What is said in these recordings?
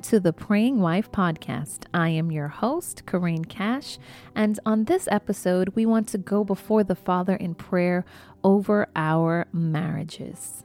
Welcome to the Praying Wife podcast. I am your host, Corrine Cash, and on this episode, we want to go before the Father in prayer over our marriages.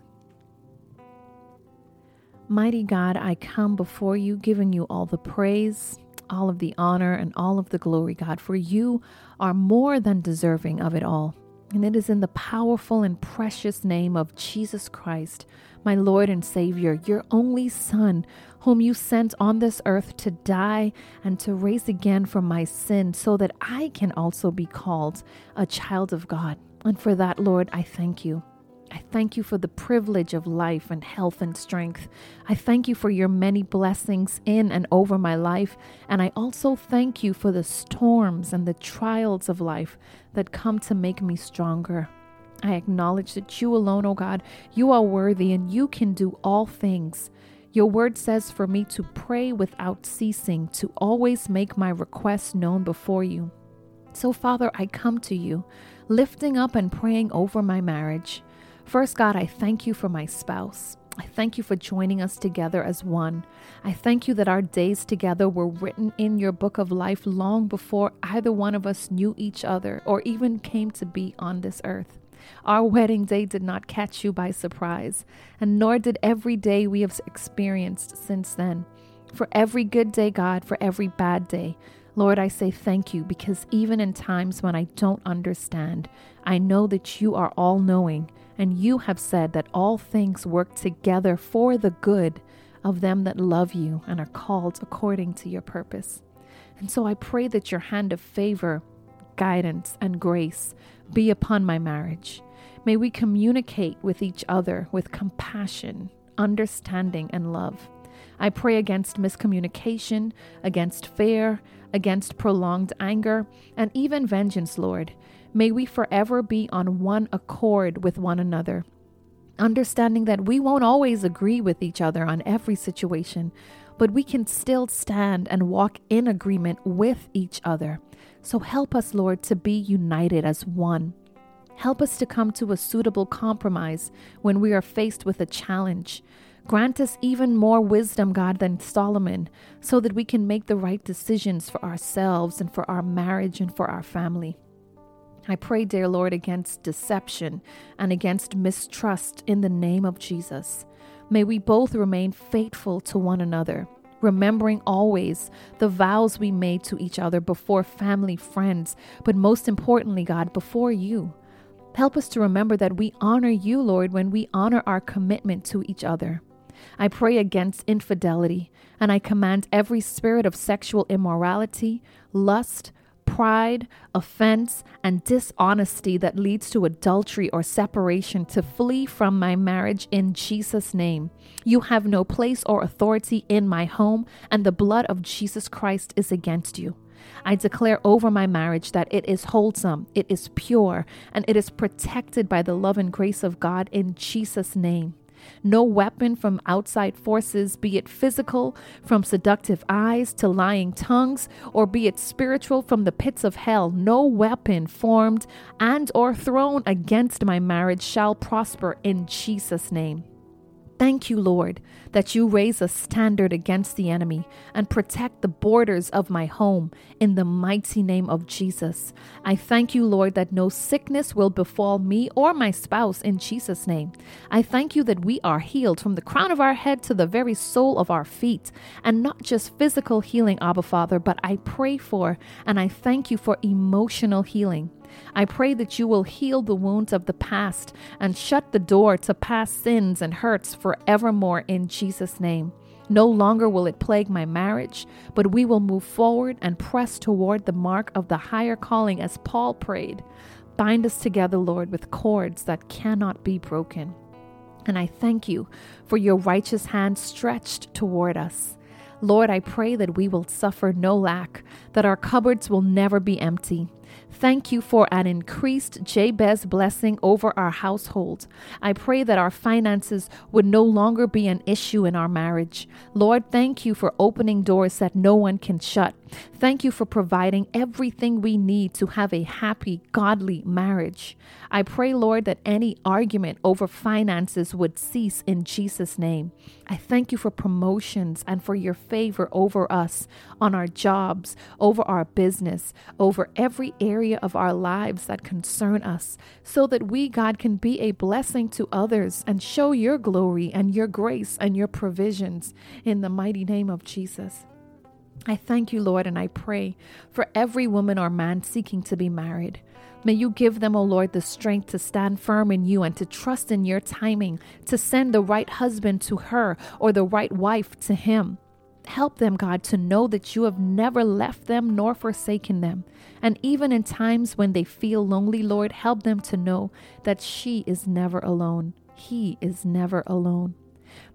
Mighty God, I come before you, giving you all the praise, all of the honor, and all of the glory, God, for you are more than deserving of it all. And it is in the powerful and precious name of Jesus Christ, my Lord and Savior, your only Son, whom you sent on this earth to die and to raise again from my sin, so that I can also be called a child of God. And for that, Lord, I thank you. I thank you for the privilege of life and health and strength. I thank you for your many blessings in and over my life. And I also thank you for the storms and the trials of life that come to make me stronger. I acknowledge that you alone, O God, you are worthy and you can do all things. Your word says for me to pray without ceasing, to always make my requests known before you. So, Father, I come to you, lifting up and praying over my marriage. First, God, I thank you for my spouse. I thank you for joining us together as one. I thank you that our days together were written in your book of life long before either one of us knew each other or even came to be on this earth. Our wedding day did not catch you by surprise, and nor did every day we have experienced since then. For every good day, God, for every bad day, Lord, I say thank you because even in times when I don't understand, I know that you are all knowing and you have said that all things work together for the good of them that love you and are called according to your purpose. And so I pray that your hand of favor, guidance, and grace be upon my marriage. May we communicate with each other with compassion, understanding, and love. I pray against miscommunication, against fear, against prolonged anger, and even vengeance, Lord. May we forever be on one accord with one another, understanding that we won't always agree with each other on every situation, but we can still stand and walk in agreement with each other. So help us, Lord, to be united as one. Help us to come to a suitable compromise when we are faced with a challenge. Grant us even more wisdom, God, than Solomon, so that we can make the right decisions for ourselves and for our marriage and for our family. I pray, dear Lord, against deception and against mistrust in the name of Jesus. May we both remain faithful to one another, remembering always the vows we made to each other before family, friends, but most importantly, God, before you. Help us to remember that we honor you, Lord, when we honor our commitment to each other. I pray against infidelity, and I command every spirit of sexual immorality, lust, pride, offense, and dishonesty that leads to adultery or separation to flee from my marriage in Jesus' name. You have no place or authority in my home, and the blood of Jesus Christ is against you. I declare over my marriage that it is wholesome, it is pure, and it is protected by the love and grace of God in Jesus' name. No weapon from outside forces, be it physical, from seductive eyes to lying tongues, or be it spiritual from the pits of hell, no weapon formed and or thrown against my marriage shall prosper in Jesus' name. Thank you, Lord, that you raise a standard against the enemy and protect the borders of my home in the mighty name of Jesus. I thank you, Lord, that no sickness will befall me or my spouse in Jesus' name. I thank you that we are healed from the crown of our head to the very sole of our feet, and not just physical healing, Abba Father, but I pray for and I thank you for emotional healing. I pray that you will heal the wounds of the past and shut the door to past sins and hurts forevermore in Jesus' name. No longer will it plague my marriage, but we will move forward and press toward the mark of the higher calling as Paul prayed. Bind us together, Lord, with cords that cannot be broken. And I thank you for your righteous hand stretched toward us. Lord, I pray that we will suffer no lack, that our cupboards will never be empty, Thank you for an increased Jabez blessing over our household. I pray that our finances would no longer be an issue in our marriage. Lord, thank you for opening doors that no one can shut. Thank you for providing everything we need to have a happy, godly marriage. I pray, Lord, that any argument over finances would cease in Jesus' name. I thank you for promotions and for your favor over us on our jobs, over our business, over every area of our lives that concern us, so that we, God, can be a blessing to others and show your glory and your grace and your provisions in the mighty name of Jesus. I thank you, Lord, and I pray for every woman or man seeking to be married. May you give them, O Lord, the strength to stand firm in you and to trust in your timing, to send the right husband to her or the right wife to him. Help them, God, to know that you have never left them nor forsaken them. And even in times when they feel lonely, Lord, help them to know that she is never alone. He is never alone.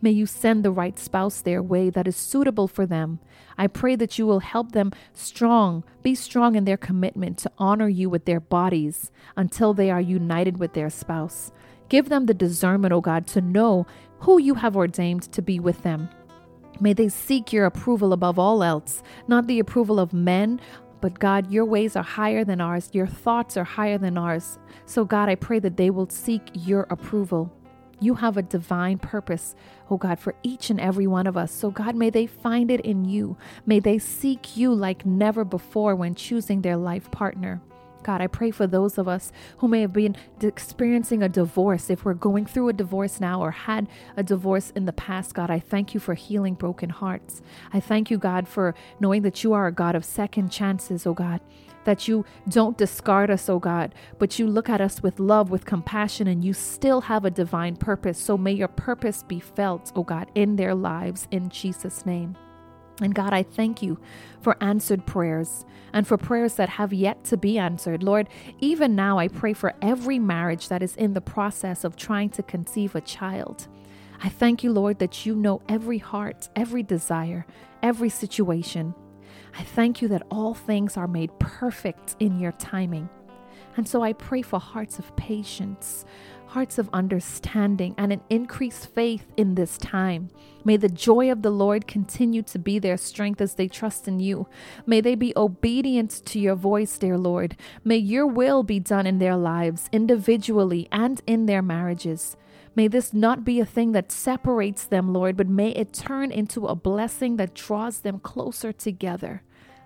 May you send the right spouse their way that is suitable for them. I pray that you will help them strong, be strong in their commitment to honor you with their bodies until they are united with their spouse. Give them the discernment, O oh God, to know who you have ordained to be with them. May they seek your approval above all else, not the approval of men, but God, your ways are higher than ours, your thoughts are higher than ours. So, God, I pray that they will seek your approval. You have a divine purpose, oh God, for each and every one of us. So, God, may they find it in you. May they seek you like never before when choosing their life partner. God, I pray for those of us who may have been experiencing a divorce. If we're going through a divorce now or had a divorce in the past, God, I thank you for healing broken hearts. I thank you, God, for knowing that you are a God of second chances, oh God that you don't discard us, oh God, but you look at us with love, with compassion, and you still have a divine purpose. So may your purpose be felt, oh God, in their lives in Jesus' name. And God, I thank you for answered prayers and for prayers that have yet to be answered. Lord, even now I pray for every marriage that is in the process of trying to conceive a child. I thank you, Lord, that you know every heart, every desire, every situation. I thank you that all things are made perfect in your timing. And so I pray for hearts of patience, hearts of understanding, and an increased faith in this time. May the joy of the Lord continue to be their strength as they trust in you. May they be obedient to your voice, dear Lord. May your will be done in their lives, individually and in their marriages. May this not be a thing that separates them, Lord, but may it turn into a blessing that draws them closer together.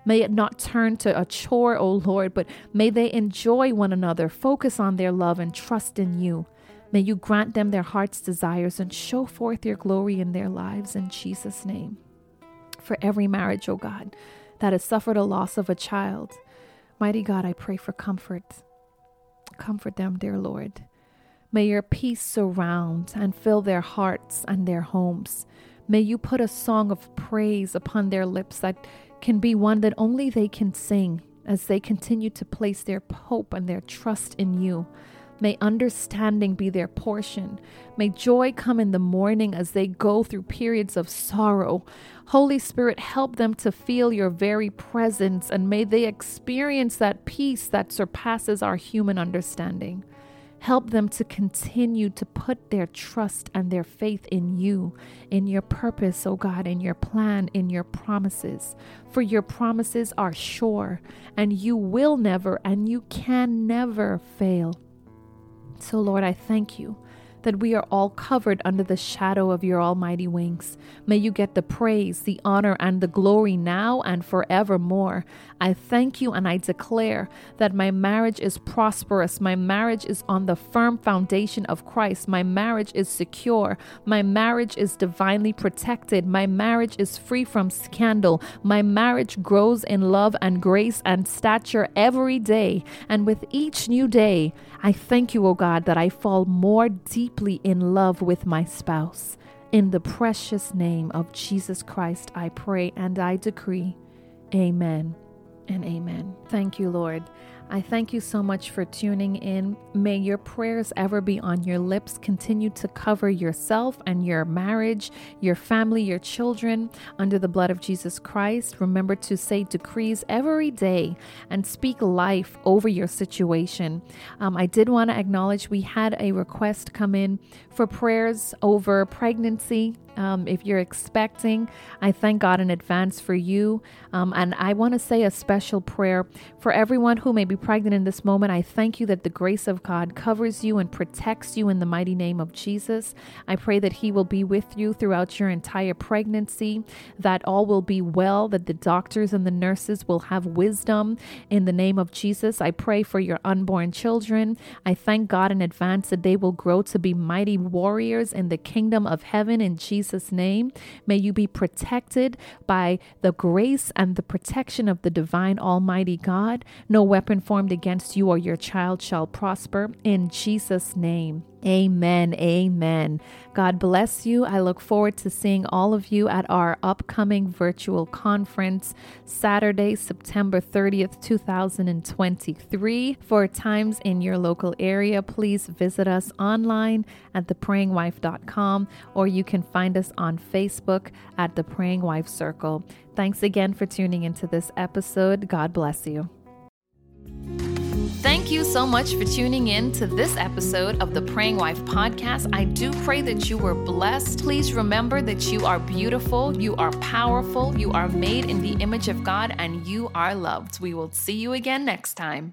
May it not turn to a chore, O Lord, but may they enjoy one another, focus on their love, and trust in you. May you grant them their heart's desires and show forth your glory in their lives in Jesus' name. For every marriage, O God, that has suffered a loss of a child, mighty God, I pray for comfort. Comfort them, dear Lord. May your peace surround and fill their hearts and their homes. May you put a song of praise upon their lips that can be one that only they can sing as they continue to place their hope and their trust in you. May understanding be their portion. May joy come in the morning as they go through periods of sorrow. Holy Spirit, help them to feel your very presence and may they experience that peace that surpasses our human understanding. Help them to continue to put their trust and their faith in you, in your purpose, oh God, in your plan, in your promises. For your promises are sure, and you will never and you can never fail. So, Lord, I thank you that we are all covered under the shadow of your almighty wings. May you get the praise, the honor, and the glory now and forevermore. I thank you and I declare that my marriage is prosperous. My marriage is on the firm foundation of Christ. My marriage is secure. My marriage is divinely protected. My marriage is free from scandal. My marriage grows in love and grace and stature every day. And with each new day, I thank you, O God, that I fall more deeply in love with my spouse. In the precious name of Jesus Christ, I pray and I decree. Amen and amen. Thank you, Lord. I thank you so much for tuning in. May your prayers ever be on your lips. Continue to cover yourself and your marriage, your family, your children under the blood of Jesus Christ. Remember to say decrees every day and speak life over your situation. Um, I did want to acknowledge we had a request come in for prayers over pregnancy. Um, if you're expecting, I thank God in advance for you. Um, and I want to say a special prayer for everyone who may be pregnant in this moment. I thank you that the grace of God covers you and protects you in the mighty name of Jesus. I pray that He will be with you throughout your entire pregnancy, that all will be well, that the doctors and the nurses will have wisdom in the name of Jesus. I pray for your unborn children. I thank God in advance that they will grow to be mighty warriors in the kingdom of heaven in Jesus' name. May you be protected by the grace and the protection of the divine Almighty God. No weapon formed against you or your child shall prosper in Jesus' name. Amen. Amen. God bless you. I look forward to seeing all of you at our upcoming virtual conference, Saturday, September 30th, 2023. For times in your local area, please visit us online at theprayingwife.com or you can find us on Facebook at The Praying Wife Circle. Thanks again for tuning into this episode. God bless you. Thank you so much for tuning in to this episode of the Praying Wife podcast. I do pray that you were blessed. Please remember that you are beautiful, you are powerful, you are made in the image of God, and you are loved. We will see you again next time.